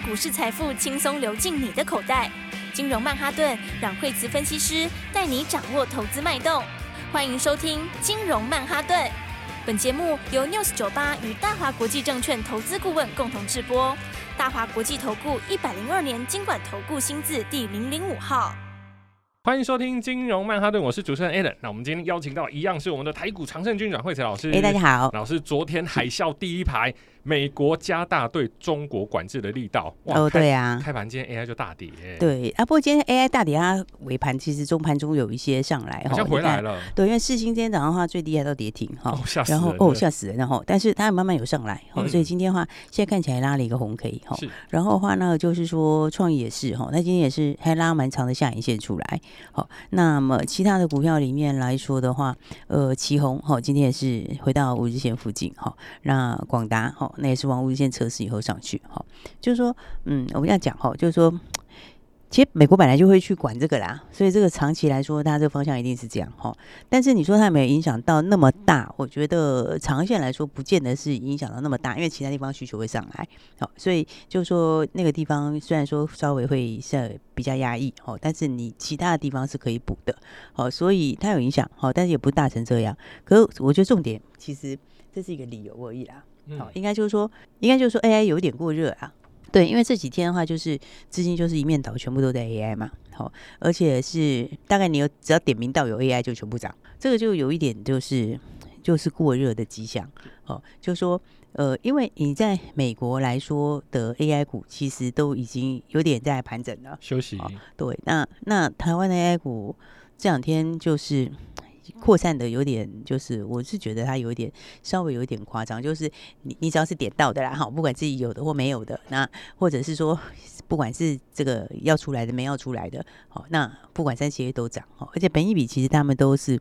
股市财富轻松流进你的口袋。金融曼哈顿让惠慈分析师带你掌握投资脉动。欢迎收听金融曼哈顿。本节目由 News 九八与大华国际证券投资顾问共同制播。大华国际投顾一百零二年金管投顾新字第零零五号。欢迎收听金融曼哈顿，我是主持人 Alan。那我们今天邀请到一样是我们的台股常胜军阮惠慈老师。哎，大家好，老师，昨天海啸第一排。美国加大对中国管制的力道。哦，对啊，开盘今天 AI 就大跌。对啊，不过今天 AI 大跌，它尾盘其实中盘中有一些上来，好像回来了。对，因为世星今天早上的话最低还到跌停哈，然后哦吓死人，然后但是它慢慢有上来，哦，所以今天的话现在看起来拉了一个红 K 哈，然后的话呢就是说创意也是哈，它今天也是还拉蛮长的下影线出来。好，那么其他的股票里面来说的话，呃，旗红哈今天也是回到五日线附近哈，那广达哈那也是往五日线。测试以后上去，哈，就是说，嗯，我们要讲哈，就是说，其实美国本来就会去管这个啦，所以这个长期来说，它这个方向一定是这样哈。但是你说它没有影响到那么大，我觉得长线来说，不见得是影响到那么大，因为其他地方需求会上来，好，所以就是说那个地方虽然说稍微会是比较压抑，哦，但是你其他的地方是可以补的，好，所以它有影响，好，但是也不大成这样。可是我觉得重点其实这是一个理由而已啦。好，应该就是说，应该就是说，AI 有点过热啊。对，因为这几天的话，就是资金就是一面倒，全部都在 AI 嘛。好，而且是大概你有只要点名到有 AI 就全部涨，这个就有一点就是就是过热的迹象。哦，就是说，呃，因为你在美国来说的 AI 股，其实都已经有点在盘整了，休息。对，那那台湾的 AI 股这两天就是。扩散的有点，就是我是觉得它有点稍微有点夸张，就是你你只要是点到的啦，哈，不管自己有的或没有的，那或者是说不管是这个要出来的没要出来的，好，那不管三七 A 都涨，哈，而且本益比其实他们都是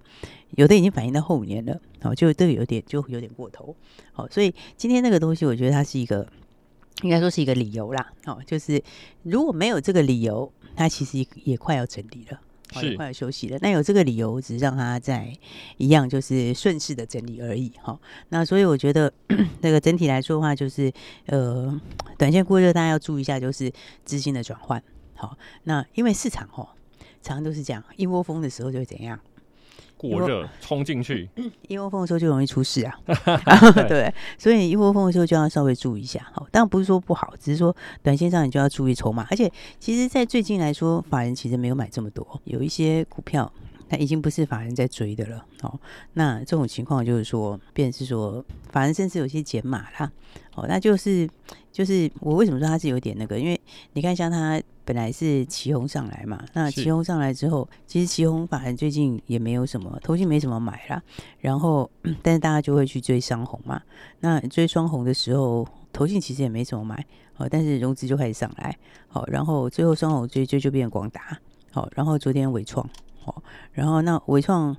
有的已经反映到后年了，好，就都有点就有点过头，好，所以今天那个东西我觉得它是一个应该说是一个理由啦，好，就是如果没有这个理由，它其实也快要整理了。是快要休息了，那有这个理由，只是让他在一样，就是顺势的整理而已哈。那所以我觉得 那个整体来说的话，就是呃，短线过热，大家要注意一下，就是资金的转换。好，那因为市场哈，常常都是这样，一窝蜂的时候就会怎样？过热冲进去，一窝蜂的时候就容易出事啊。对，所以一窝蜂的时候就要稍微注意一下。好，当然不是说不好，只是说短线上你就要注意筹码。而且，其实，在最近来说，法人其实没有买这么多，有一些股票它已经不是法人在追的了。哦，那这种情况就是说，便是说法人甚至有些减码啦。哦，那就是就是我为什么说它是有点那个？因为你看，像它。本来是旗红上来嘛，那旗红上来之后，其实旗红法人最近也没有什么，投信没什么买啦。然后，但是大家就会去追双红嘛。那追双红的时候，投信其实也没什么买，哦，但是融资就开始上来，好，然后最后双红追追就变广达，好，然后昨天伟创，好，然后那伟创，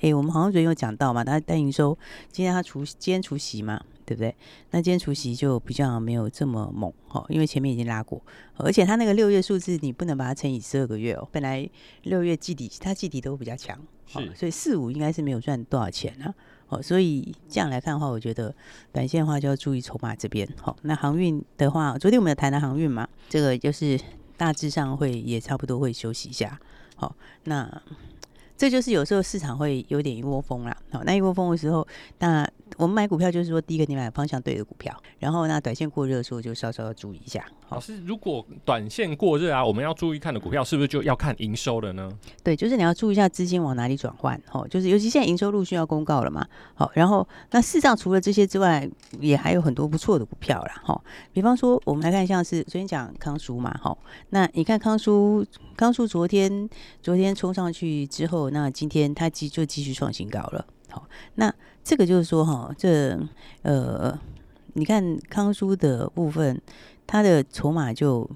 哎，我们好像昨天有讲到嘛，他单营收，今天他除今天除息嘛。对不对？那今天除夕就比较没有这么猛哈，因为前面已经拉过，而且它那个六月数字你不能把它乘以十二个月哦。本来六月季底它季底都比较强，是，所以四五应该是没有赚多少钱呢。哦，所以这样来看的话，我觉得短线的话就要注意筹码这边。好，那航运的话，昨天我们有谈的航运嘛，这个就是大致上会也差不多会休息一下。好，那这就是有时候市场会有点一窝蜂啦。好，那一窝蜂的时候，那。我们买股票就是说，第一个你买方向对的股票，然后那短线过热的时候就稍稍要注意一下。老师，如果短线过热啊，我们要注意看的股票是不是就要看营收了呢？对，就是你要注意一下资金往哪里转换哦。就是尤其现在营收陆续要公告了嘛。好，然后那市上除了这些之外，也还有很多不错的股票啦。哈，比方说我们来看，像是昨天讲康舒嘛。哈，那你看康舒，康舒昨天昨天冲上去之后，那今天它继就继续创新高了。好，那。这个就是说哈，这呃，你看康叔的部分，它的筹码就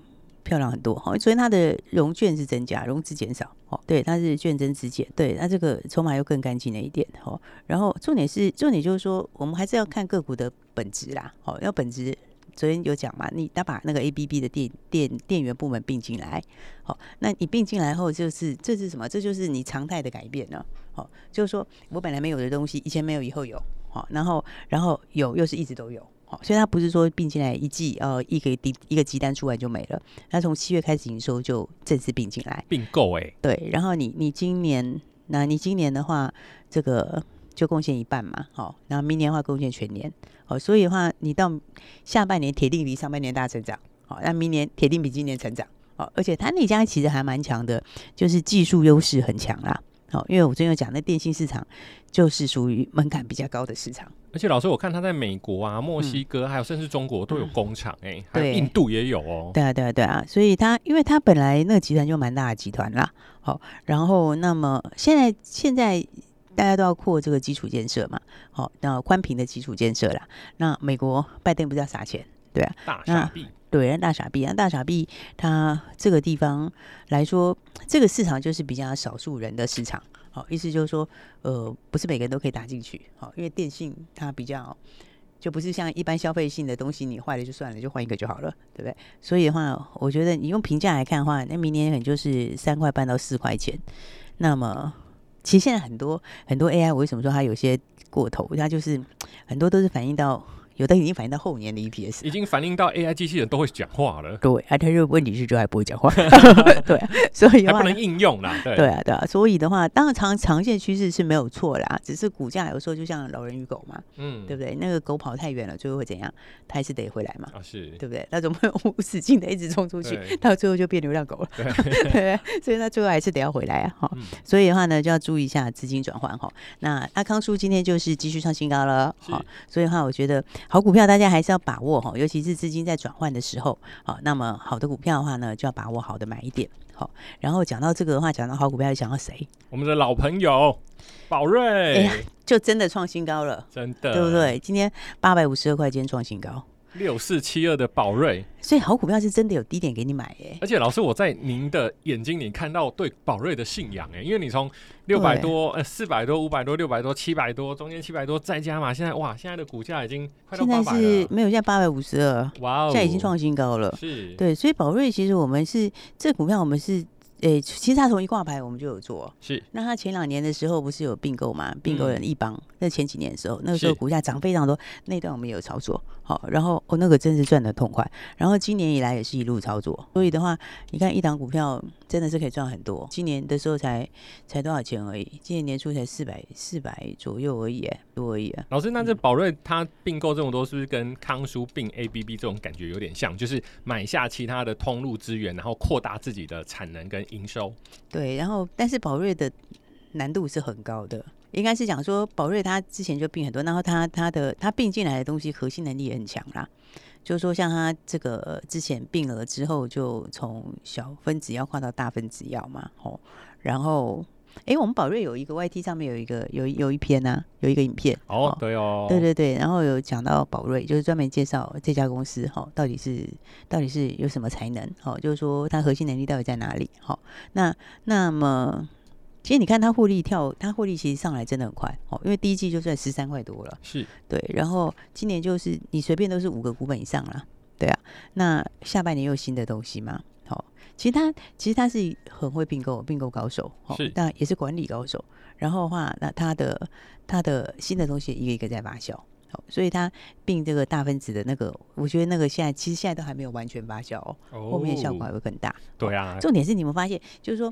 漂亮很多哈。所以它的融券是增加，融资减少哦。对，它是券增资减，对，它这个筹码又更干净了一点哦。然后重点是重点就是说，我们还是要看个股的本质啦。哦，要本质，昨天有讲嘛，你他把那个 ABB 的电电电源部门并进来，好，那你并进来后，就是这是什么？这就是你常态的改变了。好，就是说我本来没有的东西，以前没有，以后有，好，然后然后有又是一直都有，好，所以它不是说并进来一季呃一个订一个急单出来就没了，它从七月开始营收就正式并进来并购哎，对，然后你你今年那你今年的话，这个就贡献一半嘛，好，然后明年的话贡献全年，好，所以的话你到下半年铁定比上半年大成长，好，那明年铁定比今年成长，好，而且它那家其实还蛮强的，就是技术优势很强啦。哦，因为我之前有讲，那电信市场就是属于门槛比较高的市场。而且老师，我看他在美国啊、墨西哥，还有甚至中国都有工厂，哎，对，印度也有哦。对啊，对啊，对啊。所以他，因为他本来那个集团就蛮大的集团啦。好，然后那么现在现在大家都要扩这个基础建设嘛。好，那宽频的基础建设啦。那美国拜登不是要撒钱？对啊，大傻逼。对，大傻逼啊！大傻逼，他这个地方来说，这个市场就是比较少数人的市场。好，意思就是说，呃，不是每个人都可以打进去。好，因为电信它比较就不是像一般消费性的东西，你坏了就算了，就换一个就好了，对不对？所以的话，我觉得你用评价来看的话，那明年可能就是三块半到四块钱。那么，其实现在很多很多 AI，我为什么说它有些过头？它就是很多都是反映到。有的已经反映到后年的 EPS，已经反映到 AI 机器人都会讲话了。对，啊，但是问题是就还不会讲话。对，所以还不能应用啦。对，对啊，对啊。所以的话，当然长长线趋势是没有错啦，只是股价有时候就像老人与狗嘛，嗯，对不对？那个狗跑太远了，最后会怎样？它还是得回来嘛。啊，是，对不对？那怎么会无止境的一直冲出去，到最后就变流浪狗了？对，对，所以它最后还是得要回来啊。哈，所以的话呢，就要注意一下资金转换哈。那阿康叔今天就是继续创新高了，好，所以的话我觉得。好股票，大家还是要把握哈，尤其是资金在转换的时候，好，那么好的股票的话呢，就要把握好的买一点，好。然后讲到这个的话，讲到好股票，又想到谁？我们的老朋友宝瑞，哎呀，就真的创新高了，真的，对不对？今天八百五十二块，今天创新高。六四七二的宝瑞，所以好股票是真的有低点给你买耶。而且老师，我在您的眼睛里看到对宝瑞的信仰哎，因为你从六百多呃四百多五百多六百多七百多中间七百多再加嘛，现在哇，现在的股价已经快到八百了。现在是没有，现在八百五十二，哇哦，现在已经创新高了。是，对，所以宝瑞其实我们是这股票，我们是。诶、欸，其实他从一挂牌我们就有做，是。那他前两年的时候不是有并购嘛？并购人一帮，那、嗯、前几年的时候，那个时候股价涨非常多，那段我们也有操作。好，然后哦，那个真是赚的痛快。然后今年以来也是一路操作，所以的话，你看一档股票真的是可以赚很多。今年的时候才才多少钱而已？今年年初才四百四百左右而已，多而已。老师，那这宝瑞他并购这么多，是不是跟康舒并 ABB 这种感觉有点像？就是买下其他的通路资源，然后扩大自己的产能跟营收。对，然后但是宝瑞的难度是很高的。应该是讲说，宝瑞他之前就病很多，然后他他的他病进来的东西核心能力也很强啦。就是说，像他这个之前病了之后，就从小分子药换到大分子药嘛，哦。然后，哎，我们宝瑞有一个 YT 上面有一个有有一篇呢、啊，有一个影片。哦，对哦，对对对。然后有讲到宝瑞，就是专门介绍这家公司，哈，到底是到底是有什么才能，哦，就是说它核心能力到底在哪里，好。那那么。其实你看它获利跳，它获利其实上来真的很快哦，因为第一季就算十三块多了，是。对，然后今年就是你随便都是五个股本以上了，对啊，那下半年又有新的东西嘛，好，其实他其实他是很会并购，并购高手，是，但也是管理高手，然后的话，那他的他的新的东西一个一个在发酵，好，所以它并这个大分子的那个，我觉得那个现在其实现在都还没有完全发酵哦，后面效果还会更大，对啊，重点是你们发现就是说。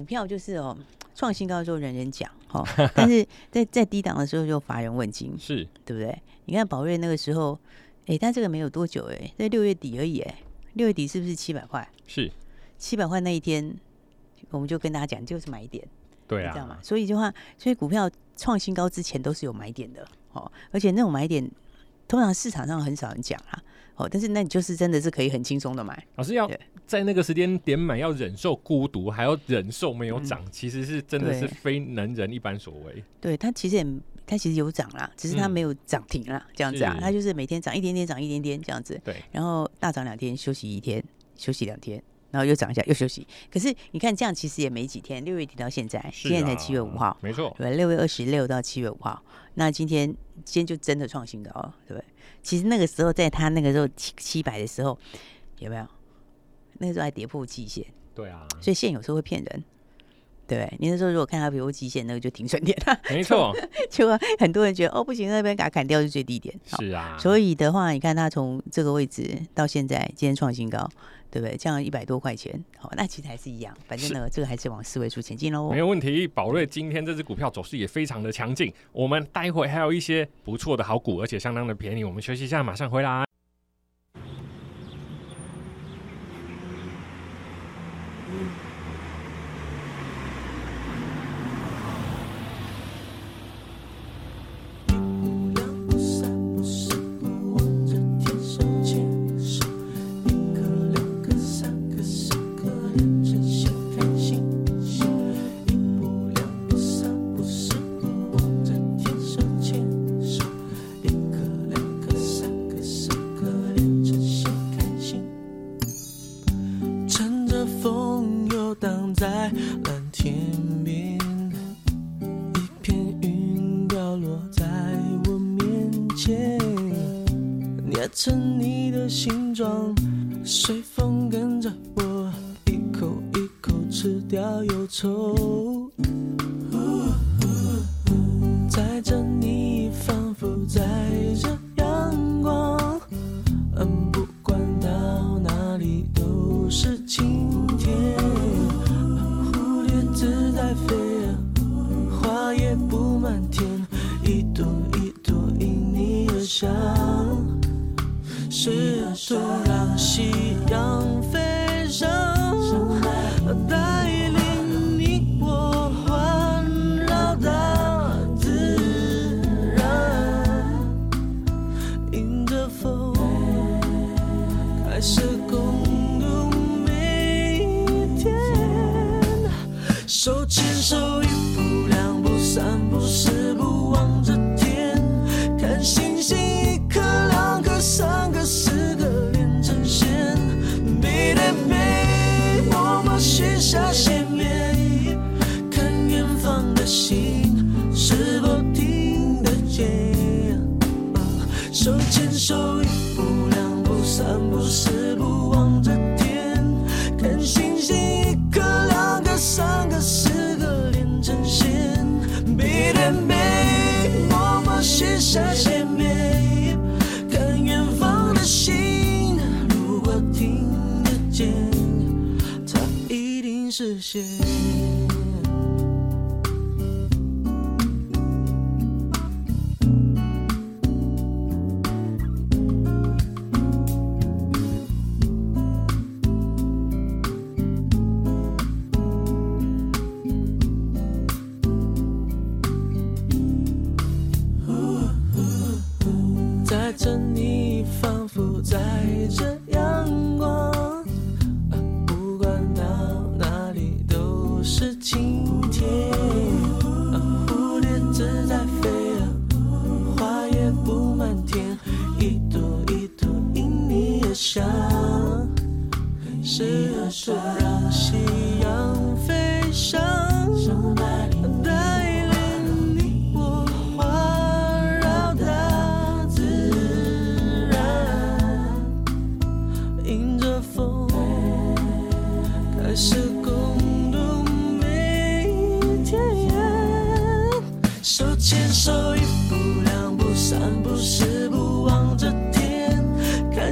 股票就是哦，创新高的时候人人讲哦，但是在在低档的时候就乏人问津，是对不对？你看宝瑞那个时候，哎，但这个没有多久哎，在六月底而已哎，六月底是不是七百块？是七百块那一天，我们就跟大家讲，就是买点，对啊，你知道吗？所以的话，所以股票创新高之前都是有买点的哦，而且那种买点通常市场上很少人讲啊。哦，但是那你就是真的是可以很轻松的买。老师要在那个时间点买，要忍受孤独，还要忍受没有涨，嗯，其实是真的是非能人一般所为。对，它其实也它其实有涨啦，只是它没有涨停啦，嗯，这样子啊，它就是每天涨一点点，涨一点点这样子。对，然后大涨两天，休息一天，休息两天，然后又涨一下，又休息。可是你看这样其实也没几天，六月底到现在，啊，现在才七月五号，没错，对，六月二十六到七月五号，那今天今天就真的创新高了，对不对？其实那个时候，在他那个时候七七百的时候，有没有？那个时候还跌破季线。对啊。所以线有时候会骗人，对，你那时候如果看到比如极限那个就停损点，没错，就很多人觉得哦不行，那边给它砍掉是最低点。是啊，所以的话，你看它从这个位置到现在，今天创新高，对不对？降了一百多块钱，好，那其实还是一样。反正呢，这个还是往四位数前进喽。没有问题，宝瑞今天这只股票走势也非常的强劲。我们待会还有一些不错的好股，而且相当的便宜。我们休息一下，马上回来。你的形状，随风跟着我，一口一口吃掉忧愁。在这，你仿佛在这。视线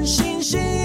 星星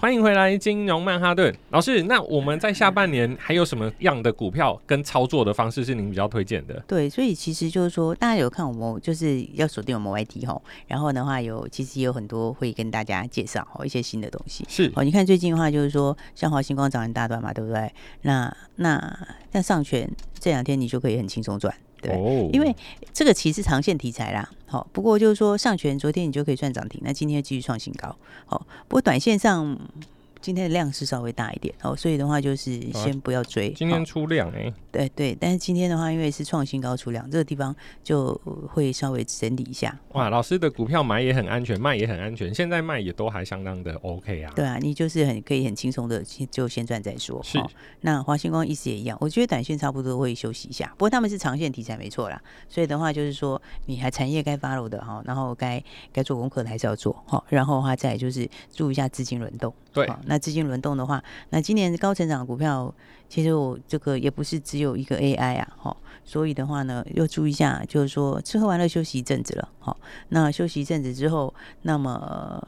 欢迎回来，金融曼哈顿老师。那我们在下半年还有什么样的股票跟操作的方式是您比较推荐的？对，所以其实就是说，大家有看我们就是要锁定我们 YT 哈，然后的话有其实也有很多会跟大家介绍哦一些新的东西。是哦，你看最近的话就是说，像华星光涨很大段嘛，对不对？那那但上权这两天你就可以很轻松赚，对，哦、因为这个其实长线题材啦。好，不过就是说上权昨天你就可以赚涨停，那今天继续创新高。好，不过短线上。今天的量是稍微大一点哦，所以的话就是先不要追。啊、今天出量哎、欸，对对，但是今天的话，因为是创新高出量，这个地方就会稍微整理一下。哇，老师的股票买也很安全，卖也很安全，现在卖也都还相当的 OK 啊。对啊，你就是很可以很轻松的就先赚再说。是，哦、那华星光意思也一样，我觉得短线差不多会休息一下，不过他们是长线题材没错啦。所以的话就是说，你还产业该 follow 的哈，然后该该做功课的还是要做哈，然后的话再就是注意一下资金轮动。对，那资金轮动的话，那今年高成长的股票，其实我这个也不是只有一个 AI 啊，哈，所以的话呢，要注意一下，就是说吃喝玩乐休息一阵子了，好，那休息一阵子之后，那么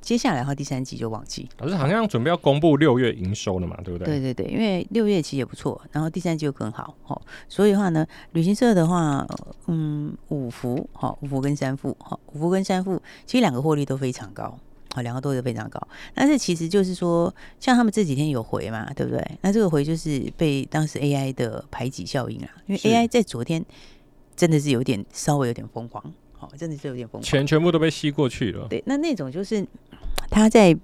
接下来的话，第三季就旺季，老师好像准备要公布六月营收了嘛，对不对？对对对，因为六月其实也不错，然后第三季又更好，哈，所以的话呢，旅行社的话，嗯，五福，哈，五福跟三富，哈，五福跟三富，其实两个获利都非常高。啊，两个都是非常高，但是其实就是说，像他们这几天有回嘛，对不对？那这个回就是被当时 AI 的排挤效应啊，因为 AI 在昨天真的是有点稍微有点疯狂，好，真的是有点疯狂，钱全部都被吸过去了。对，那那种就是他在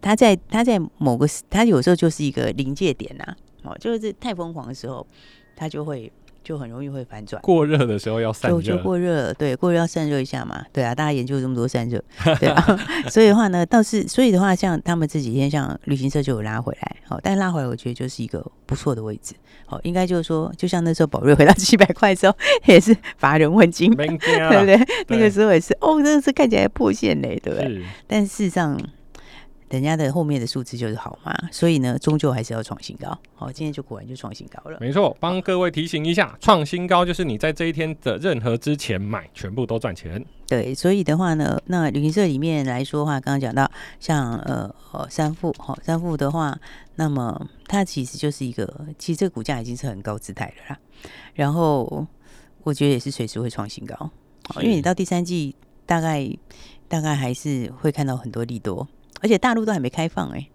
他在他在某个他有时候就是一个临界点呐，哦，就是太疯狂的时候，他就会。就很容易会反转，过热的时候要散热，就过热，对，过热要散热一下嘛，对啊，大家研究这么多散热，对啊，所以的话呢，倒是，所以的话，像他们这几天，像旅行社就有拉回来，好，但拉回来，我觉得就是一个不错的位置，好，应该就是说，就像那时候宝瑞回到 七百块的时候，也是乏人问津，对不对？那个时候也是，哦，真的是看起来破线嘞，对不对？但事实上。人家的后面的数字就是好嘛，所以呢，终究还是要创新高。好，今天就果然就创新高了。没错，帮各位提醒一下，创新高就是你在这一天的任何之前买，全部都赚钱。对，所以的话呢，那旅行社里面来说的话，刚刚讲到像呃三富，好三富的话，那么它其实就是一个，其实这个股价已经是很高姿态了啦。然后我觉得也是随时会创新高，好，因为你到第三季大概大概还是会看到很多利多。而且大陆都还没开放哎、欸，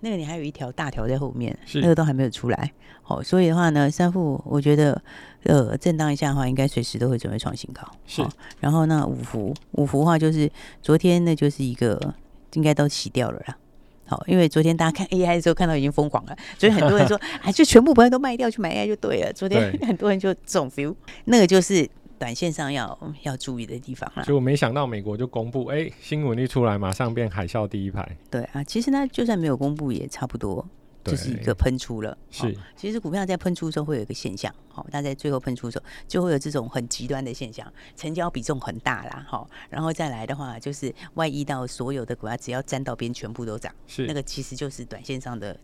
那个你还有一条大条在后面，那个都还没有出来。好，所以的话呢，三副我觉得呃震荡一下的话，应该随时都会准备创新高。是，然后那，五福五福的话就是昨天那就是一个应该都洗掉了啦。好，因为昨天大家看 AI 的时候看到已经疯狂了，所以很多人说哎，就全部不要都卖掉去买 AI 就对了。昨天很多人就这种 feel，那个就是。短线上要要注意的地方了，就没想到美国就公布，哎、欸，新闻一出来，马上变海啸第一排。对啊，其实呢，就算没有公布，也差不多就是一个喷出了。是，其实股票在喷出的时候会有一个现象，好，它在最后喷出的时候就会有这种很极端的现象，成交比重很大啦，好，然后再来的话就是外溢到所有的股票，只要沾到边，全部都涨。是，那个其实就是短线上的。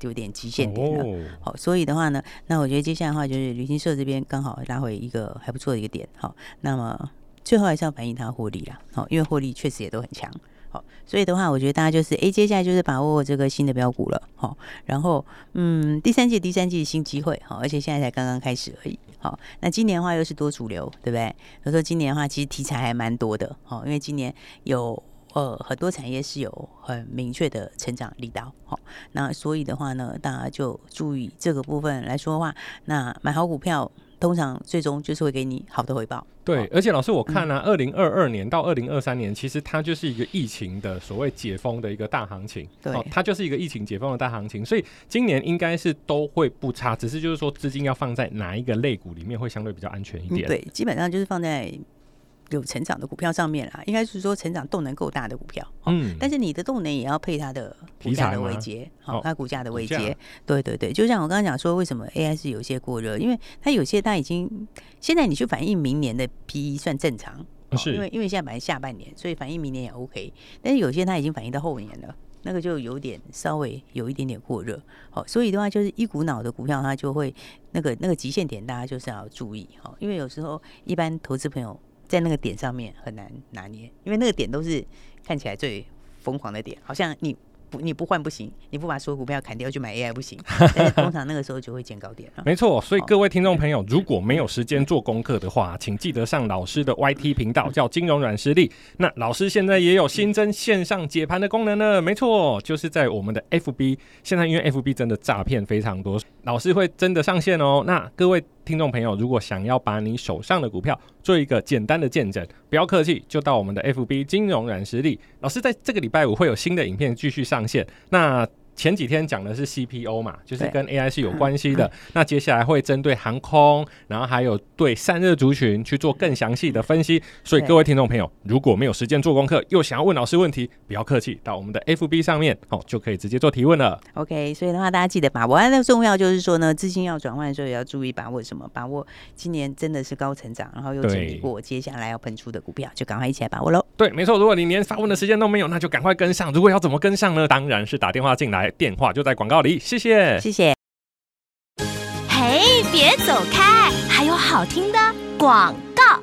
就有点极限点了，好，所以的话呢，那我觉得接下来的话就是旅行社这边刚好拉回一个还不错的一个点，好，那么最后还是要反映它获利啦，好，因为获利确实也都很强，好，所以的话，我觉得大家就是，哎，接下来就是把握这个新的标股了，好，然后嗯，第三季第三季新机会，好，而且现在才刚刚开始而已，好，那今年的话又是多主流，对不对？所以说今年的话，其实题材还蛮多的，好，因为今年有。呃，很多产业是有很明确的成长力道，好，那所以的话呢，大家就注意这个部分来说的话，那买好股票，通常最终就是会给你好的回报。对，而且老师我看呢、啊，二零二二年到二零二三年，其实它就是一个疫情的所谓解封的一个大行情，对，它就是一个疫情解封的大行情，所以今年应该是都会不差，只是就是说资金要放在哪一个类股里面会相对比较安全一点。嗯、对，基本上就是放在。有成长的股票上面啦，应该是说成长动能够大的股票，嗯，但是你的动能也要配它的股价的位阶，好，它股价的位阶，对对对，就像我刚刚讲说，为什么 AI 是有些过热，因为它有些它已经现在你去反映明年的 PE 算正常，是，因为因为现在本来下半年，所以反映明年也 OK，但是有些它已经反映到后年了，那个就有点稍微有一点点过热，好，所以的话就是一股脑的股票它就会那个那个极限点，大家就是要注意，好，因为有时候一般投资朋友。在那个点上面很难拿捏，因为那个点都是看起来最疯狂的点，好像你不你不换不行，你不把所有股票砍掉去买 AI 不行。但是通常那个时候就会见高点了。没错，所以各位听众朋友，如果没有时间做功课的话，请记得上老师的 YT 频道，叫金融软实力。那老师现在也有新增线上解盘的功能呢。没错，就是在我们的 FB。现在因为 FB 真的诈骗非常多，老师会真的上线哦。那各位听众朋友，如果想要把你手上的股票做一个简单的见证，不要客气，就到我们的 FB 金融软实力。老师在这个礼拜五会有新的影片继续上线。那前几天讲的是 CPO 嘛，就是跟 AI 是有关系的。那接下来会针对航空，然后还有对散热族群去做更详细的分析。所以各位听众朋友，如果没有时间做功课，又想要问老师问题，不要客气，到我们的 FB 上面哦，就可以直接做提问了。OK，所以的话，大家记得把握。那重要就是说呢，资金要转换的时候也要注意把握什么？把握今年真的是高成长，然后又经历过，接下来要喷出的股票，就赶快一起来把握喽。对，没错。如果你连发问的时间都没有，那就赶快跟上。如果要怎么跟上呢？当然是打电话进来，电话就在广告里。谢谢，谢谢。嘿，别走开，还有好听的广告。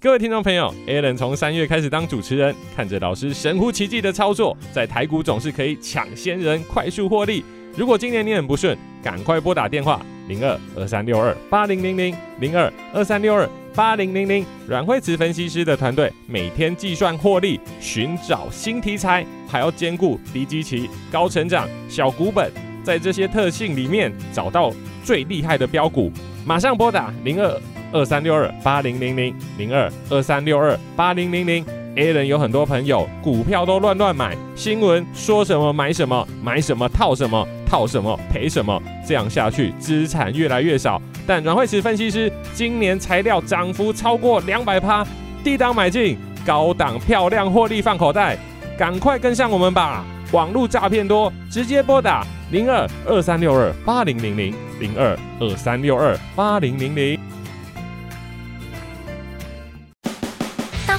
各位听众朋友，Alan 从三月开始当主持人，看着老师神乎其技的操作，在台股总是可以抢先人，快速获利。如果今年你很不顺，赶快拨打电话零二二三六二八零零零零二二三六二八零零零。阮慧慈分析师的团队每天计算获利，寻找新题材，还要兼顾低基期、高成长、小股本，在这些特性里面找到最厉害的标股。马上拨打零二二三六二八零零零零二二三六二八零零零。A 人有很多朋友，股票都乱乱买，新闻说什么买什么，买什么套什么，套什么赔什么，这样下去资产越来越少。但阮慧慈分析师今年材料涨幅超过两百趴，低档买进，高档漂亮获利放口袋，赶快跟上我们吧！网络诈骗多，直接拨打零二二三六二八零零零零二二三六二八零零零。